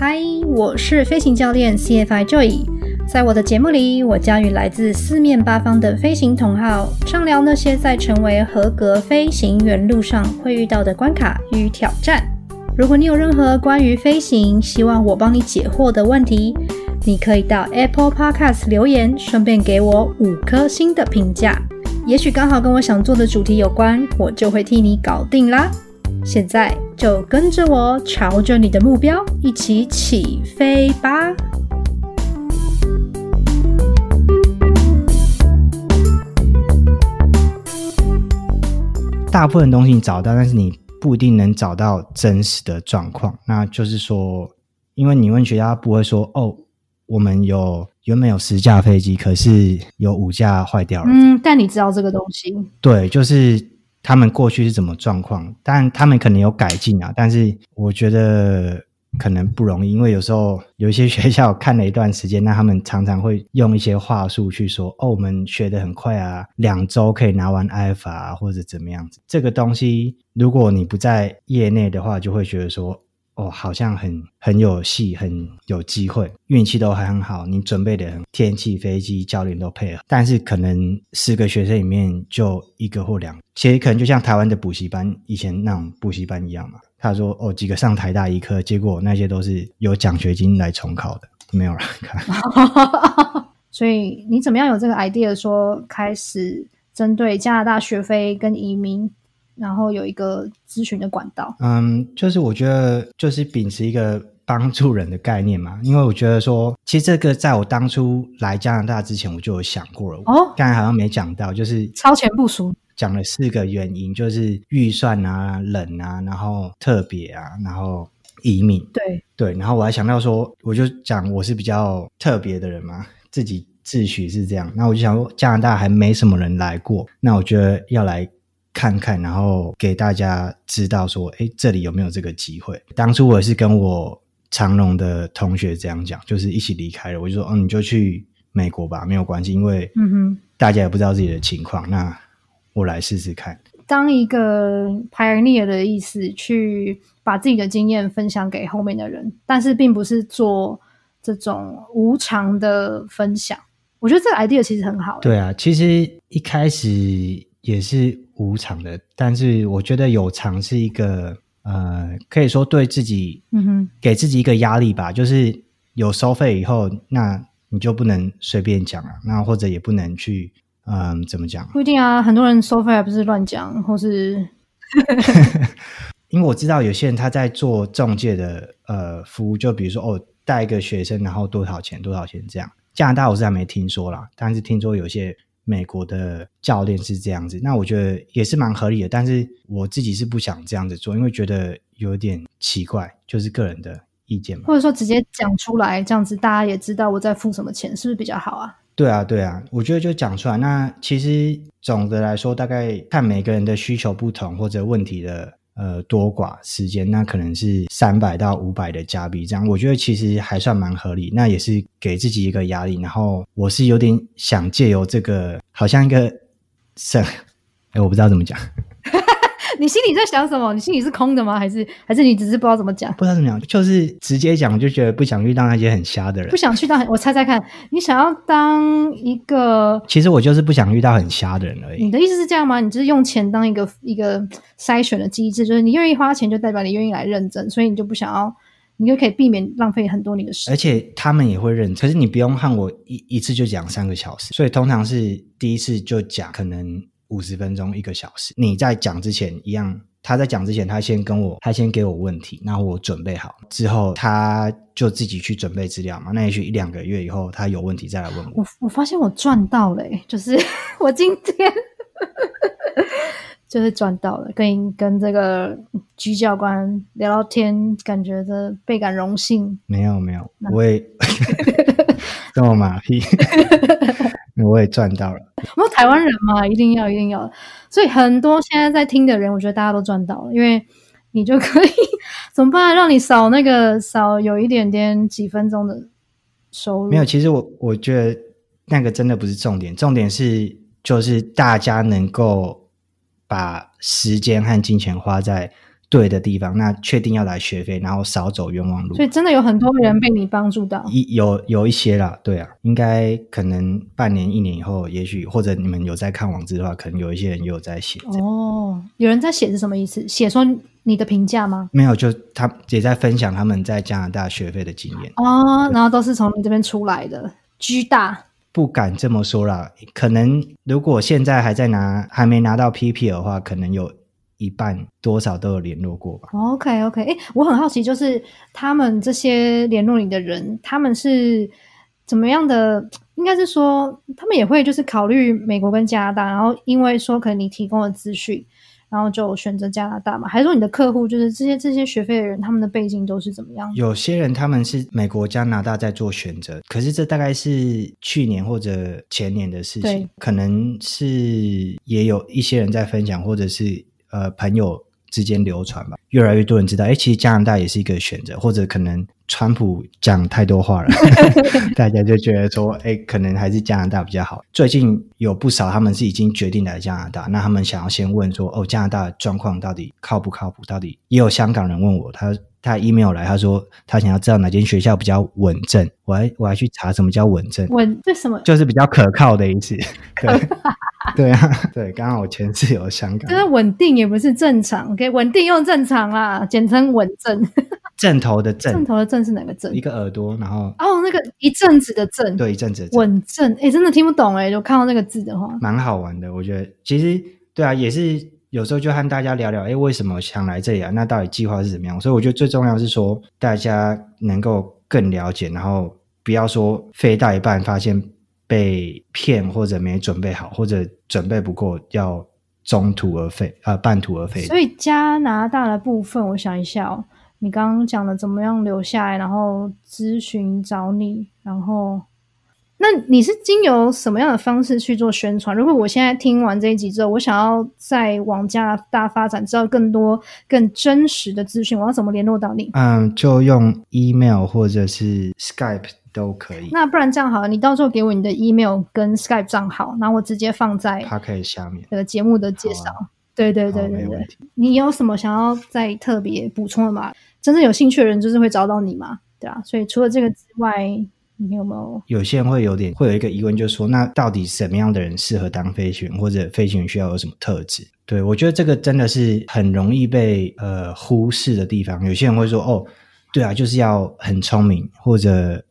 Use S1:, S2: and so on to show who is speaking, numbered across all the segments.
S1: 嗨，我是飞行教练 CFI Joy。在我的节目里，我将与来自四面八方的飞行同好畅聊那些在成为合格飞行员路上会遇到的关卡与挑战。如果你有任何关于飞行希望我帮你解惑的问题，你可以到 Apple Podcast 留言，顺便给我五颗星的评价。也许刚好跟我想做的主题有关，我就会替你搞定啦。现在就跟着我，朝着你的目标一起起飞吧！
S2: 大部分东西你找到，但是你不一定能找到真实的状况。那就是说，因为你问学家不会说哦，我们有原本有十架飞机，可是有五架坏掉了。
S1: 嗯，但你知道这个东西？
S2: 对，就是。他们过去是怎么状况？但他们可能有改进啊，但是我觉得可能不容易，因为有时候 有一些学校看了一段时间，那他们常常会用一些话术去说：“哦，我们学的很快啊，两周可以拿完 IF 啊，或者怎么样子。”这个东西，如果你不在业内的话，就会觉得说。哦，好像很很有戏，很有机会，运气都还很好，你准备的天气、飞机、教练都配合，但是可能十个学生里面就一个或两，其实可能就像台湾的补习班以前那种补习班一样嘛。他说哦，几个上台大一科，结果那些都是有奖学金来重考的，没有人 看。
S1: 所以你怎么样有这个 idea 说开始针对加拿大学费跟移民？然后有一个咨询的管道，
S2: 嗯，就是我觉得就是秉持一个帮助人的概念嘛，因为我觉得说，其实这个在我当初来加拿大之前我就有想过了，哦，刚才好像没讲到，就是
S1: 超前部署，
S2: 讲了四个原因，就是预算啊、冷啊，然后特别啊，然后移民，
S1: 对。
S2: 对，然后我还想到说，我就讲我是比较特别的人嘛，自己自诩是这样，那我就想说加拿大还没什么人来过，那我觉得要来。看看，然后给大家知道说，哎，这里有没有这个机会？当初我也是跟我长隆的同学这样讲，就是一起离开了。我就说，哦，你就去美国吧，没有关系，因为嗯哼，大家也不知道自己的情况，那我来试试看。
S1: 当一个 pioneer 的意思，去把自己的经验分享给后面的人，但是并不是做这种无偿的分享。我觉得这个 idea 其实很好。
S2: 对啊，其实一开始也是。无偿的，但是我觉得有偿是一个呃，可以说对自己，嗯哼，给自己一个压力吧。就是有收费以后，那你就不能随便讲了，那或者也不能去，嗯，怎么讲？
S1: 不一定啊，很多人收费还不是乱讲，或是，
S2: 因为我知道有些人他在做中介的呃服务，就比如说哦，带一个学生，然后多少钱，多少钱这样。加拿大我是还没听说啦，但是听说有些。美国的教练是这样子，那我觉得也是蛮合理的。但是我自己是不想这样子做，因为觉得有点奇怪，就是个人的意见嘛。
S1: 或者说直接讲出来，这样子大家也知道我在付什么钱，是不是比较好啊？
S2: 对啊，对啊，我觉得就讲出来。那其实总的来说，大概看每个人的需求不同，或者问题的。呃，多寡时间，那可能是三百到五百的加币，这样我觉得其实还算蛮合理。那也是给自己一个压力，然后我是有点想借由这个，好像一个省，哎，我不知道怎么讲。
S1: 你心里在想什么？你心里是空的吗？还是还是你只是不知道怎么讲？
S2: 不知道怎么讲，就是直接讲，就觉得不想遇到那些很瞎的人。
S1: 不想去到，我猜猜看，你想要当一个？
S2: 其实我就是不想遇到很瞎的人而已。
S1: 你的意思是这样吗？你就是用钱当一个一个筛选的机制，就是你愿意花钱，就代表你愿意来认真，所以你就不想要，你就可以避免浪费很多你的时间。
S2: 而且他们也会认，可是你不用和我一一次就讲三个小时，所以通常是第一次就讲可能。五十分钟一个小时，你在讲之前一样，他在讲之前，他先跟我，他先给我问题，然后我准备好之后，他就自己去准备资料嘛。那也许一两个月以后，他有问题再来问我。
S1: 我我发现我赚到了，就是 我今天就是赚到了，跟跟这个居教官聊聊天，感觉的倍感荣幸。
S2: 没有没有，我也跟我马屁。我也赚到了。
S1: 我们台湾人嘛，一定要，一定要。所以很多现在在听的人，我觉得大家都赚到了，因为你就可以 怎么办？让你少那个少有一点点几分钟的收入。
S2: 没有，其实我我觉得那个真的不是重点，重点是就是大家能够把时间和金钱花在对的地方，那确定要来学费，然后少走冤枉路
S1: 所。以真的有很多人被你帮助到。
S2: 一有有一些啦，对啊，应该可能半年一年以后，也许或者你们有在看网志的话，可能有一些人也有在写。
S1: 哦，有人在写是什么意思？写说你的评价吗？
S2: 没有，就他也在分享他们在加拿大学费的经验。
S1: 哦，然后都是从你这边出来的，居大。
S2: 不敢这么说啦，可能如果现在还在拿还没拿到 PP 的话，可能有一半多少都有联络过吧。
S1: OK OK，哎，我很好奇，就是他们这些联络你的人，他们是怎么样的？应该是说，他们也会就是考虑美国跟加拿大，然后因为说可能你提供的资讯，然后就选择加拿大嘛？还是说你的客户就是这些这些学费的人，他们的背景都是怎么样？
S2: 有些人他们是美国、加拿大在做选择，可是这大概是去年或者前年的事
S1: 对
S2: 情，可能是也有一些人在分享，或者是呃朋友之间流传吧。越来越多人知道，哎，其实加拿大也是一个选择，或者可能川普讲太多话了，大家就觉得说，哎，可能还是加拿大比较好。最近有不少他们是已经决定来加拿大，那他们想要先问说，哦，加拿大的状况到底靠不靠谱？到底也有香港人问我，他他 email 来，他说他想要知道哪间学校比较稳正，我还我还去查什么叫稳正，
S1: 稳这什么？
S2: 就是比较可靠的意思。对对啊，对，刚好我前次有香港
S1: 就是稳定也不是正常，OK，稳定又正常啦，简称稳正。
S2: 正头的正，
S1: 正头的正是哪个正
S2: 一？个耳朵，然后
S1: 哦，那个一阵子的正，
S2: 对一阵子的正
S1: 稳正，哎，真的听不懂哎，就看到那个字的话，
S2: 蛮好玩的。我觉得其实对啊，也是有时候就和大家聊聊，哎，为什么想来这里啊？那到底计划是怎么样？所以我觉得最重要是说，大家能够更了解，然后不要说飞到一半发现被骗或者没准备好，或者准备不够，要中途而废，呃，半途而废。
S1: 所以加拿大的部分，我想一下哦，你刚刚讲的怎么样留下来，然后咨询找你，然后那你是经由什么样的方式去做宣传？如果我现在听完这一集之后，我想要再往加拿大发展，知道更多更真实的资讯，我要怎么联络到你？
S2: 嗯，就用 email 或者是 Skype 都可以。
S1: 那不然这样好了，你到时候给我你的 email 跟 Skype 账号，然后我直接放在
S2: p o c a s t 下面，
S1: 的节目的介绍。对对对，对对。你有什么想要再特别补充的吗？真正有兴趣的人就是会找到你嘛，对啊。所以除了这个之外，你有没有？
S2: 有些人会有点会有一个疑问，就是说，那到底什么样的人适合当飞行员，或者飞行员需要有什么特质？对我觉得这个真的是很容易被呃忽视的地方。有些人会说，哦，对啊，就是要很聪明，或者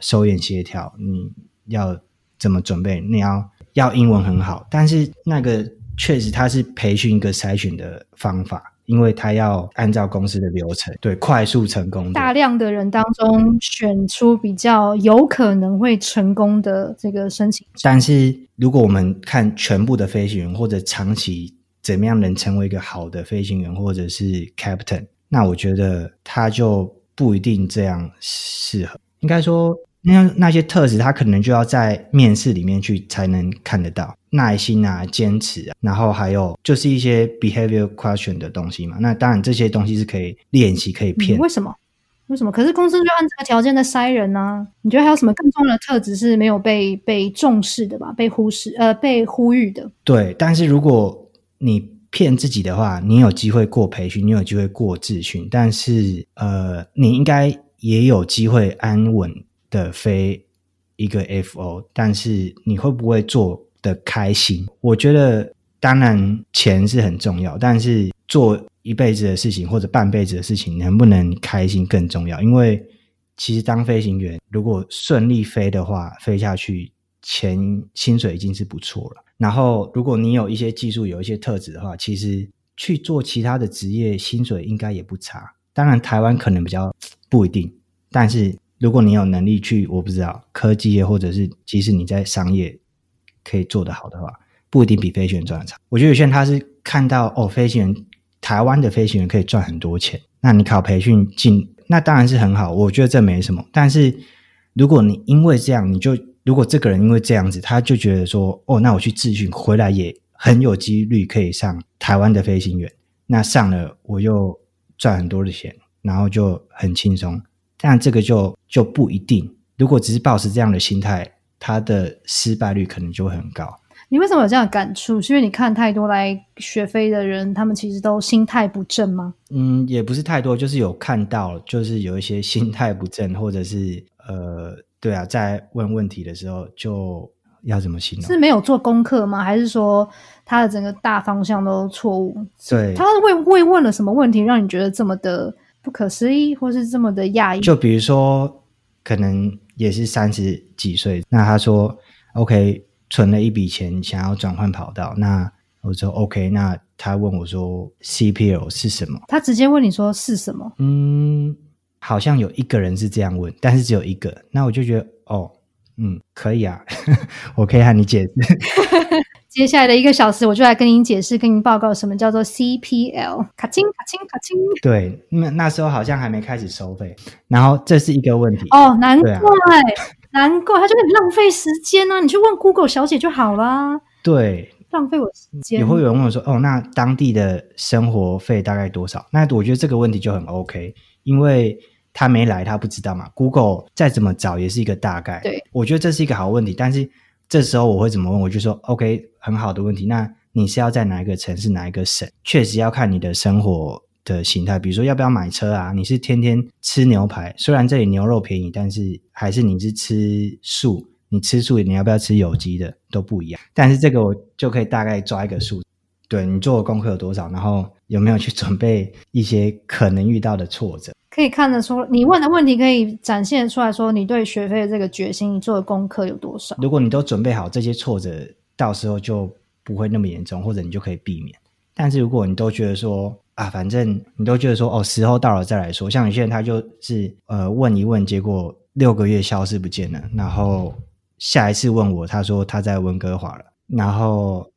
S2: 手眼协调，你要怎么准备？你要要英文很好，但是那个确实它是培训一个筛选的方法。因为他要按照公司的流程，对快速成功
S1: 大量的人当中选出比较有可能会成功的这个申请。
S2: 但是如果我们看全部的飞行员，或者长期怎么样能成为一个好的飞行员，或者是 captain，那我觉得他就不一定这样适合。应该说，那那些特质，他可能就要在面试里面去才能看得到耐心啊、坚持啊，然后还有就是一些 behavior question 的东西嘛。那当然这些东西是可以练习、可以骗
S1: 嗯、为什么？为什么？可是公司就按这个条件在筛人呢、你觉得还有什么更重要的特质是没有被被重视的吧？被忽视呃，被呼吁的？
S2: 对，但是如果你骗自己的话，你有机会过培训，你有机会过自训，但是呃，你应该也有机会安稳的飞一个 FO，但是你会不会做的开心？我觉得当然钱是很重要，但是做一辈子的事情或者半辈子的事情，能不能开心更重要。因为其实当飞行员，如果顺利飞的话，飞下去钱薪水已经是不错了。然后，如果你有一些技术、有一些特质的话，其实去做其他的职业，薪水应该也不差。当然，台湾可能比较不一定，但是如果你有能力去，我不知道科技业，或者是即使你在商业可以做得好的话，不一定比飞行员赚的差。我觉得有些人他是看到哦，飞行员台湾的飞行员可以赚很多钱，那你考培训进，那当然是很好，我觉得这没什么。但是如果你因为这样，你就如果这个人因为这样子，他就觉得说，哦，那我去自训回来也很有几率可以上台湾的飞行员，那上了我又赚很多的钱，然后就很轻松。但这个就就不一定，如果只是保持这样的心态，他的失败率可能就会很高。
S1: 你为什么有这样的感触？是因为你看太多来学飞的人，他们其实都心态不正吗？
S2: 嗯，也不是太多，就是有看到，就是有一些心态不正，或者是呃，对啊，在问问题的时候就要怎么形容？
S1: 是没有做功课吗？还是说他的整个大方向都错误？
S2: 对，
S1: 他会会问了什么问题，让你觉得这么的不可思议，或是这么的讶异？
S2: 就比如说，可能也是三十几岁，那他说 OK。存了一笔钱，想要转换跑道，那我说 OK。那他问我说 CPL 是什么？
S1: 他直接问你说是什么？
S2: 嗯，好像有一个人是这样问，但是只有一个。那我就觉得哦，嗯，可以啊，我可以和你解释。
S1: 接下来的一个小时，我就来跟您解释，跟您报告什么叫做 CPL。卡清卡清卡清。
S2: 对，那那时候好像还没开始收费，然后这是一个问题。
S1: 哦，难怪。难怪他就很浪费时间呢，你去问 Google 小姐就好啦。
S2: 对，
S1: 浪费我时间。
S2: 也会有人问我说：“哦，那当地的生活费大概多少？”那我觉得这个问题就很 OK，因为他没来，他不知道嘛。Google 再怎么找也是一个大概。
S1: 对，
S2: 我觉得这是一个好问题。但是这时候我会怎么问？我就说：“OK，很好的问题。那你是要在哪一个城市、哪一个省？确实要看你的生活。”的形态，比如说要不要买车啊？你是天天吃牛排，虽然这里牛肉便宜，但是还是你是吃素，你吃素你要不要吃有机的都不一样。但是这个我就可以大概抓一个数，对你做的功课有多少，然后有没有去准备一些可能遇到的挫折，
S1: 可以看得出你问的问题可以展现出来说你对学费的这个决心，你做的功课有多少。
S2: 如果你都准备好这些挫折，到时候就不会那么严重，或者你就可以避免。但是如果你都觉得说，啊，反正你都觉得说哦，时候到了再来说。像有些人他就是呃问一问，结果六个月消失不见了，然后下一次问我，他说他在温哥华了，然后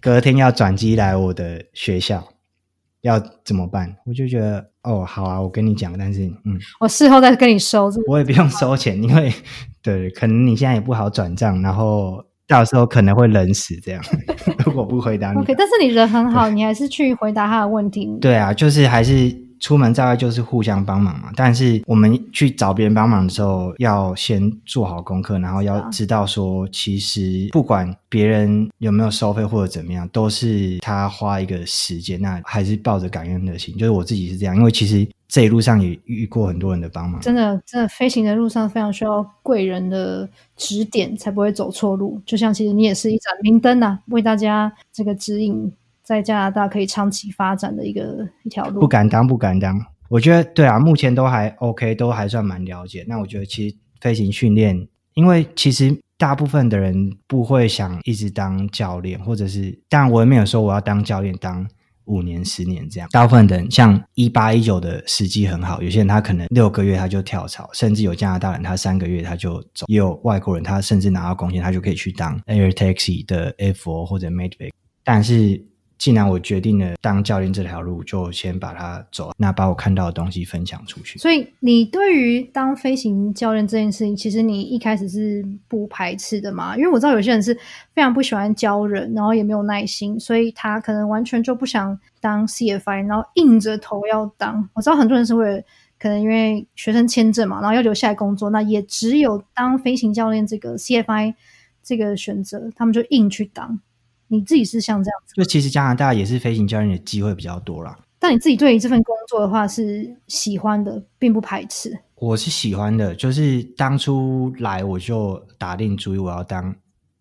S2: 隔天要转机来我的学校，要怎么办？我就觉得哦，好啊，我跟你讲，但是嗯，
S1: 我事后再跟你收，
S2: 我也不用收钱，因为对，可能你现在也不好转账，然后。到时候可能会冷死这样，如果不回答你。
S1: OK，但是你人很好，你还是去回答他的问题。
S2: 对啊，就是还是出门在外就是互相帮忙嘛。但是我们去找别人帮忙的时候，要先做好功课，然后要知道说，其实不管别人有没有收费或者怎么样，都是他花一个时间，那还是抱着感恩的心。就是我自己是这样，因为其实。这一路上也遇过很多人的帮忙，
S1: 真的，真的飞行的路上非常需要贵人的指点，才不会走错路。就像其实你也是一盏明灯呐，为大家这个指引在加拿大可以长期发展的一个一条路。
S2: 不敢当，不敢当。我觉得对啊，目前都还 OK，都还算蛮了解。那我觉得其实飞行训练，因为其实大部分的人不会想一直当教练，或者是，但我也没有说我要当教练当。五年、十年这样，大部分的人像一八一九的时机很好，有些人他可能六个月他就跳槽，甚至有加拿大人他三个月他就走，也有外国人他甚至拿到工钱，他就可以去当 Air Taxi 的 FO 或者 Madevic，但是。既然我决定了当教练这条路，就先把它走。那把我看到的东西分享出去。
S1: 所以，你对于当飞行教练这件事情，其实你一开始是不排斥的嘛？因为我知道有些人是非常不喜欢教人，然后也没有耐心，所以他可能完全就不想当 CFI，然后硬着头要当。我知道很多人是为了可能因为学生签证嘛，然后要留下来工作，那也只有当飞行教练这个 CFI 这个选择，他们就硬去当。你自己是像这样子，
S2: 就其实加拿大也是飞行教练的机会比较多啦。
S1: 但你自己对于这份工作的话是喜欢的，并不排斥。
S2: 我是喜欢的，就是当初来我就打定主意我要当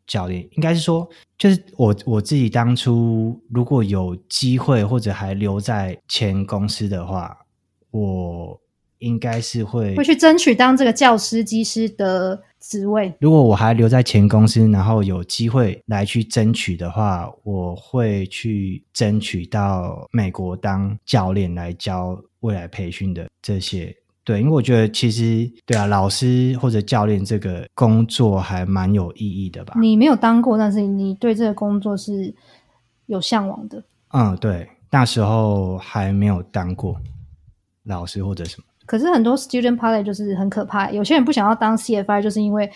S2: 教练。应该是说，就是我我自己当初如果有机会或者还留在前公司的话，我应该是会
S1: 会去争取当这个教师、技师的。职位，
S2: 如果我还留在前公司，然后有机会来去争取的话，我会去争取到美国当教练来教未来培训的这些。对，因为我觉得其实对啊，老师或者教练这个工作还蛮有意义的吧。
S1: 你没有当过，但是你对这个工作是有向往的。
S2: 嗯，对，那时候还没有当过老师或者什么。
S1: 可是很多 student pilot 就是很可怕，有些人不想要当 CFI，就是因为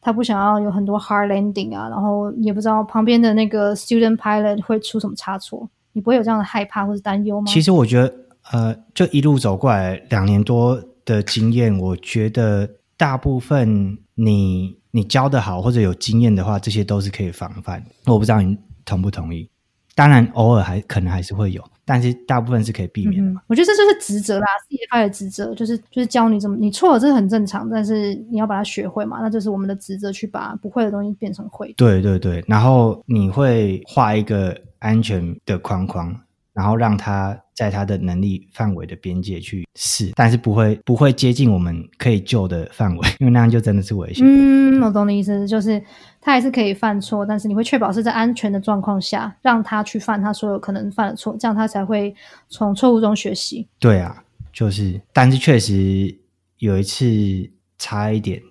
S1: 他不想要有很多 hard landing 啊，然后也不知道旁边的那个 student pilot 会出什么差错，你不会有这样的害怕或者担忧吗？
S2: 其实我觉得，呃，就一路走过来两年多的经验，我觉得大部分你你教的好或者有经验的话，这些都是可以防范。我不知道你同不同意？当然，偶尔还可能还是会有，但是大部分是可以避免的嘛。
S1: 我觉得这就是职责啦，CFI 的职责就是就是教你怎么，你错了这是很正常，但是你要把它学会嘛，那就是我们的职责去把不会的东西变成会。
S2: 对对对，然后你会画一个安全的框框。然后让他在他的能力范围的边界去试，但是不会不会接近我们可以救的范围，因为那样就真的是危险。
S1: 嗯，我懂你意思，就是他还是可以犯错，但是你会确保是在安全的状况下让他去犯他所有可能犯的错，这样他才会从错误中学习。
S2: 对啊，就是，但是确实有一次差一点，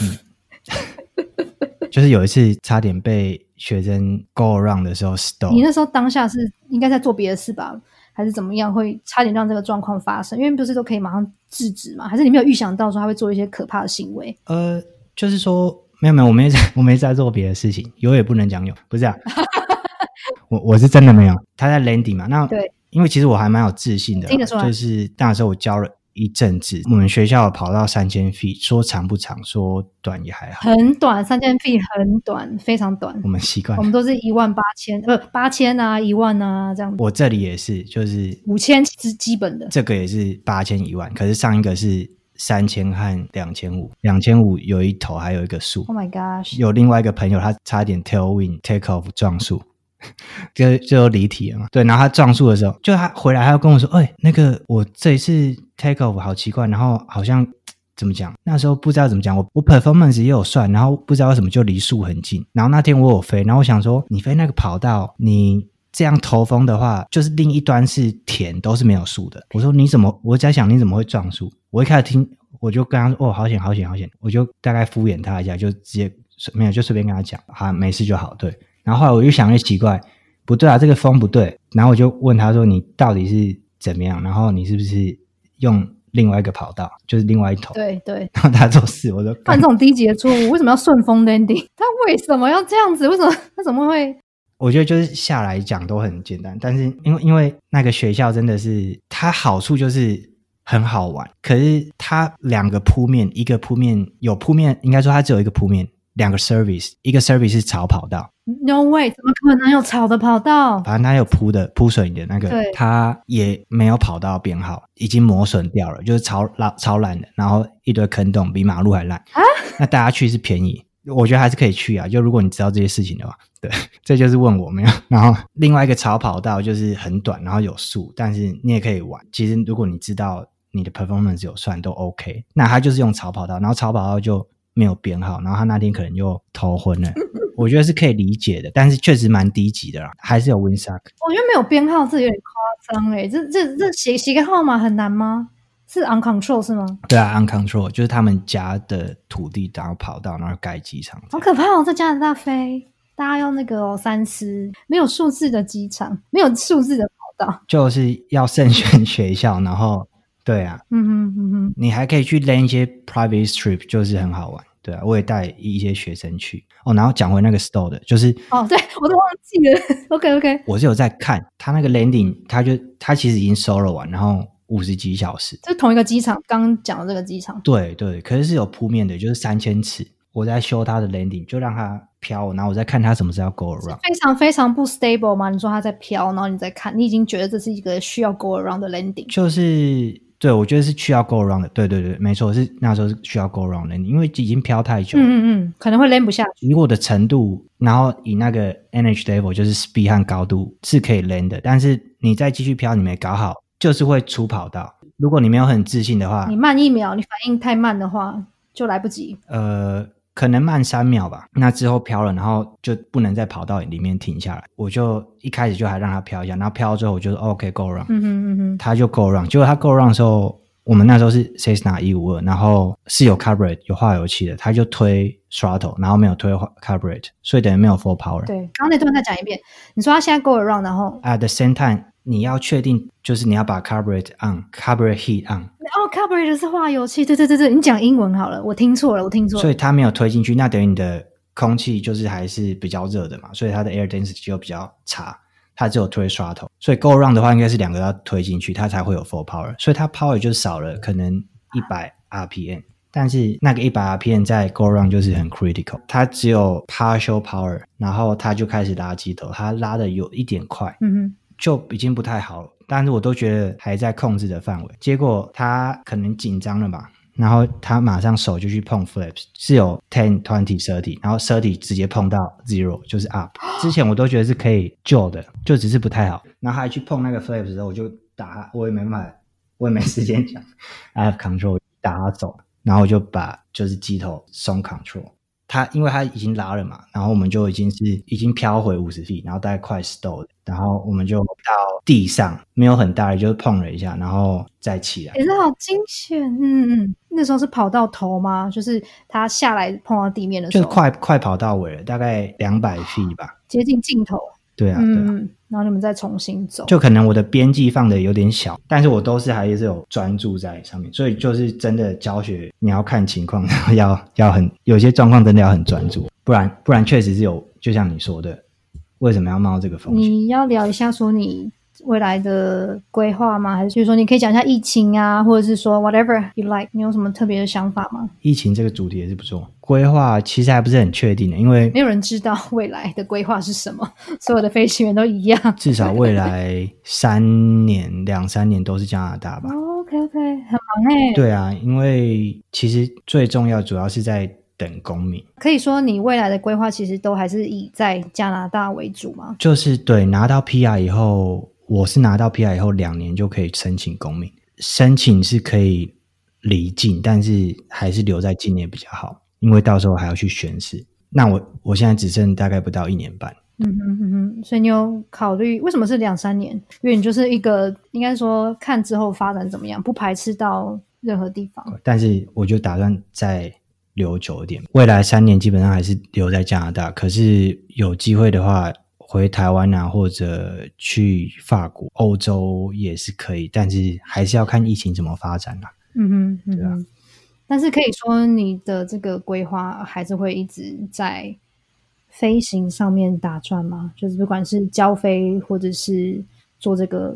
S2: 嗯，就是有一次差点被。学生 go around 的时候，stop。
S1: 你那时候当下是应该在做别的事吧，还是怎么样？会差点让这个状况发生？因为不是都可以马上制止嘛？还是你没有预想到说他会做一些可怕的行为？
S2: 呃，就是说没有没有，我没在，我没在做别的事情，有也不能讲有，不是啊。我我是真的没有，他在 landing 嘛？那
S1: 对，
S2: 因为其实我还蛮有自信的，就是那时候我教了。一阵子，我们学校跑到三千 feet，说长不长，说短也还好，
S1: 很短，三千 feet 很短，非常短。
S2: 我们习惯，
S1: 我们都是一万八千，不八千啊，一万啊这样。
S2: 我这里也是，就是
S1: 五千是基本的，
S2: 这个也是八千一万，可是上一个是三千和两千五，两千五有一头还有一个树。
S1: Oh my gosh！
S2: 有另外一个朋友，他差点 tailwind take off 撞树。就就离题了嘛，对，然后他撞树的时候，就他回来，他要跟我说，哎，那个我这一次 take off 好奇怪，然后好像怎么讲，那时候不知道怎么讲，我我 performance 也有算，然后不知道为什么就离树很近，然后那天我有飞，然后我想说，你飞那个跑道，你这样头风的话，就是另一端是田，都是没有树的。我说你怎么，我在想你怎么会撞树？我一开始听，我就跟他说，哦，好险，好险，好险，我就大概敷衍他一下，就直接没有，就随便跟他讲，好，没事就好，对。然后后来我越想越奇怪，不对啊，这个风不对。然后我就问他说：“你到底是怎么样？然后你是不是用另外一个跑道，就是另外一头？”
S1: 对对。
S2: 然后他做事，我说
S1: 犯这种低级的错误，为什么要顺风 landing？他为什么要这样子？为什么他怎么会？
S2: 我觉得就是下来讲都很简单，但是因为因为那个学校真的是它好处就是很好玩，可是它两个铺面，一个铺面有铺面，应该说它只有一个铺面。两个 service，一个 service 是草跑道
S1: ，No way，怎么可能有草的跑道？
S2: 反正它有铺的铺水的那个，它也没有跑道编号，已经磨损掉了，就是超烂超烂的，然后一堆坑洞，比马路还烂啊！那大家去是便宜，我觉得还是可以去啊。就如果你知道这些事情的话，对，这就是问我没有。然后另外一个草跑道就是很短，然后有树，但是你也可以玩。其实如果你知道你的 performance 有算都 OK，那它就是用草跑道，然后草跑道就。没有编号，然后他那天可能又头昏了，我觉得是可以理解的，但是确实蛮低级的啦，还是有 win s u c k
S1: 我觉得没有编号这有点夸张哎，这这这写写个号码很难吗？是 uncontrol 是吗？
S2: 对啊，uncontrol 就是他们家的土地，然后跑道，然后盖机场，
S1: 好可怕哦！在加拿大飞，大家用那个三思，没有数字的机场，没有数字的跑道，
S2: 就是要慎选学校，然后。对啊，嗯哼嗯哼，你还可以去 land 一些 private trip，就是很好玩。对啊，我也带一些学生去哦。然后讲回那个 store 的，就是
S1: 哦，对我都忘记了。OK OK，
S2: 我是有在看他那个 landing，他就他其实已经收了完，然后五十几小时，
S1: 就同一个机场，刚刚讲的这个机场。
S2: 对对，可是是有铺面的，就是三千尺。我在修他的 landing，就让它飘，然后我在看它什么时候 go around。
S1: 非常非常不 stable 吗？你说它在飘，然后你在看，你已经觉得这是一个需要 go around 的 landing，
S2: 就是。对，我觉得是需要 go around 的。对对对，没错，是那时候是需要 go around 的，因为已经飘太久。
S1: 嗯嗯嗯，可能会 land 不下去。
S2: 以我的程度，然后以那个 energy level，就是 speed 和高度是可以 land 的，但是你再继续飘，你没搞好，就是会出跑道。如果你没有很自信的话，
S1: 你慢一秒，你反应太慢的话，就来不及。
S2: 呃。可能慢三秒吧，那之后飘了，然后就不能再跑到里面停下来。我就一开始就还让它飘一下，然后飘到最后，我就说 OK go run，嗯哼嗯哼，它就 go run。结果它 go run 的时候，我们那时候是 Cessna 一五二，然后是有 carburet 有化油器的，它就推 throttle，然后没有推 carburet，所以等于没有 full power。
S1: 对，刚刚那段再讲一遍。你说它现在 go run，然后
S2: at the same time。你要确定，就是你要把 carburet on，carburet heat on。
S1: 哦，carburet 是化油器，对对对对，你讲英文好了，我听错了，我听错。
S2: 所以它没有推进去，那等于你的空气就是还是比较热的嘛，所以它的 air density 就比较差，它只有推 throttle。所以 go round 的话，应该是两个要推进去，它才会有 full power。所以它 power 就少了可能一百 rpm。但是那个一百 RPM 在 Go Round 就是很 critical，它只有 partial power，然后它就开始拉机头，它拉的有一点快，
S1: 嗯哼，
S2: 就已经不太好了。但是我都觉得还在控制的范围。结果他可能紧张了吧，然后他马上手就去碰 flips，是有 ten twenty thirty，然后 thirty 直接碰到 zero 就是 up。之前我都觉得是可以救的，就只是不太好。然后还去碰那个 flips 的时候，我就打，我也没办法，我也没时间讲，I have control 打他走，然后我就把就是机头松 control。他因为他已经拉了嘛，然后我们就已经是已经飘回五十 feet，然后大概快 stall，然后我们就到地上，没有很大，就是碰了一下，然后再起来。
S1: 也是好惊险，嗯嗯。那时候是跑到头吗？就是他下来碰到地面的时候，
S2: 就是快快跑到尾了，大概两百 feet 吧，
S1: 接近尽头。
S2: 对啊，对啊。
S1: 嗯，然后你们再重新走，
S2: 就可能我的边际放的有点小，但是我都是还是有专注在上面，所以就是真的教学你要看情况，然后要要很有些状况真的要很专注，不然不然确实是有，就像你说的，为什么要冒这个风险？
S1: 你要聊一下说你未来的规划吗？还是就是说你可以讲一下疫情啊，或者是说 whatever you like，你有什么特别的想法吗？
S2: 疫情这个主题也是不错，规划其实还不是很确定的，因为
S1: 没有人知道未来的规划是什么，所有的飞行员都一样。
S2: 至少未来三年两三年都是加拿大吧。
S1: OK OK，很忙哎、
S2: 对啊，因为其实最重要主要是在等公民，
S1: 可以说你未来的规划其实都还是以在加拿大为主吗？
S2: 就是对拿到 PR 以后，我是拿到 PR 以后两年就可以申请公民，申请是可以离境，但是还是留在境内比较好，因为到时候还要去宣誓。那我我现在只剩大概不到一年半，
S1: 嗯哼嗯哼，所以你有考虑为什么是两三年？因为你就是一个应该说看之后发展怎么样，不排斥到任何地方。
S2: 但是我就打算再留久一点，未来三年基本上还是留在加拿大。可是有机会的话，回台湾啊，或者去法国、欧洲也是可以，但是还是要看疫情怎么发展啦、
S1: 嗯哼，嗯
S2: 对啊。
S1: 但是可以说你的这个规划还是会一直在飞行上面打转吗？就是不管是交飞或者是做这个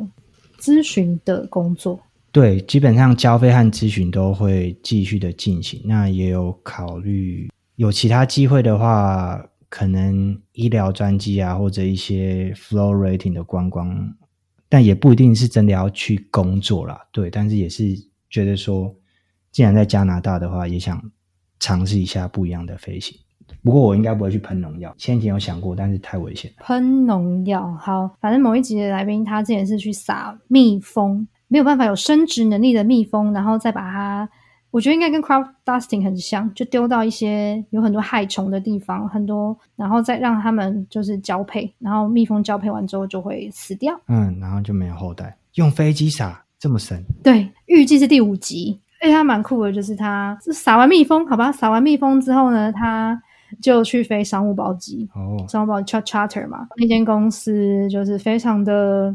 S1: 咨询的工作。
S2: 对，基本上交费和咨询都会继续的进行。那也有考虑有其他机会的话，可能医疗专机啊，或者一些 flow rating 的观光，但也不一定是真的要去工作啦。对，但是也是觉得说，既然在加拿大的话，也想尝试一下不一样的飞行。不过我应该不会去喷农药，先前有想过，但是太危险。
S1: 喷农药，好，反正某一集的来宾他之前是去撒蜜蜂，没有办法有生殖能力的蜜蜂，然后再把它，我觉得应该跟 crowd dusting 很像，就丢到一些有很多害虫的地方，很多，然后再让它们就是交配，然后蜜蜂交配完之后就会死掉。
S2: 嗯，然后就没有后代，用飞机撒这么神，
S1: 对，预计是第五集，而且它蛮酷的，就是它撒完蜜蜂，好吧，撒完蜜蜂之后呢，它就去飞商务包机，
S2: 哦，
S1: 商务包 char charter 嘛，那间公司就是非常的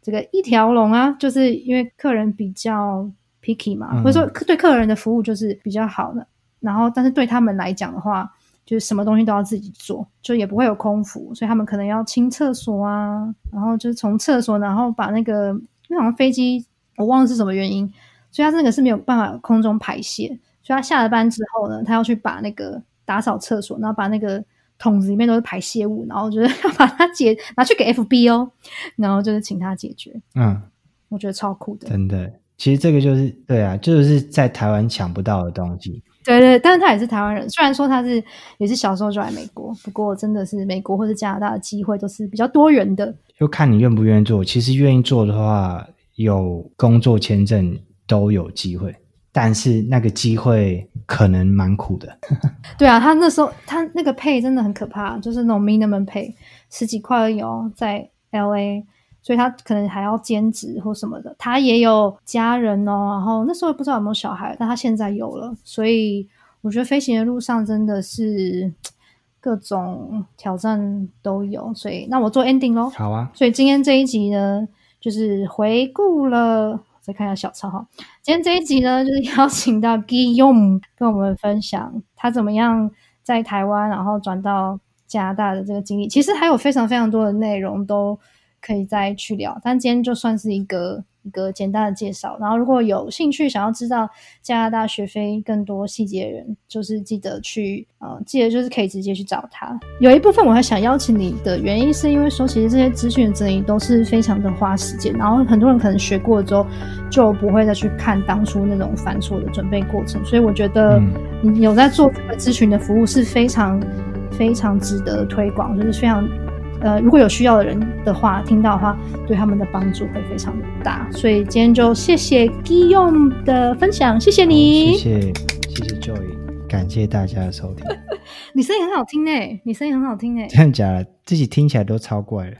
S1: 这个一条龙啊，就是因为客人比较 picky 嘛，
S2: 嗯
S1: 或者说客对客人的服务就是比较好的，然后但是对他们来讲的话，就是什么东西都要自己做，就也不会有空服，所以他们可能要清厕所啊，然后就是从厕所，然后把那个因为好像飞机我忘了是什么原因，所以他那个是没有办法空中排泄，所以他下了班之后呢，他要去把那个打扫厕所，然后把那个桶子里面都是排泄物，然后就是要把它解拿去给 FB 哦，然后就是请他解决，
S2: 嗯。
S1: 我觉得超酷的。
S2: 真的，其实这个就是对啊，就是在台湾抢不到的东西。
S1: 对对，但是他也是台湾人，虽然说他是也是小时候就来美国，不过真的是美国或者加拿大的机会都是比较多元的。
S2: 就看你愿不愿意做。其实愿意做的话，有工作签证都有机会，但是那个机会可能蛮苦的。
S1: 对啊，他那时候他那个配真的很可怕，就是那种 minimum pay 十几块而已哦，在 LA，所以他可能还要兼职或什么的。他也有家人哦，然后那时候也不知道有没有小孩，但他现在有了，所以我觉得飞行的路上真的是各种挑战都有。所以那我做 ending 咯。
S2: 好啊，
S1: 所以今天这一集呢，就是回顾了。再看一下小超哈，今天这一集呢，就是邀请到 Guillaume 跟我们分享他怎么样在台湾，然后转到加拿大的这个经历。其实还有非常非常多的内容都可以再去聊，但今天就算是一个一个简单的介绍。然后如果有兴趣想要知道加拿大学费更多细节的人，就是记得去呃，记得就是可以直接去找他。有一部分我还想邀请你的原因，是因为说其实这些资讯的整理都是非常的花时间，然后很多人可能学过之后就不会再去看当初那种繁琐的准备过程，所以我觉得你有在做这个咨询的服务是非常非常值得推广，就是非常。呃，如果有需要的人的话，听到的话，对他们的帮助会非常的大。所以今天就谢谢 Guillaume 的分享，谢谢你，
S2: 谢谢谢谢 Joy，感谢大家的收听。
S1: 你声音很好听诶，你声音很好听诶，
S2: 真的假的？自己听起来都超怪了。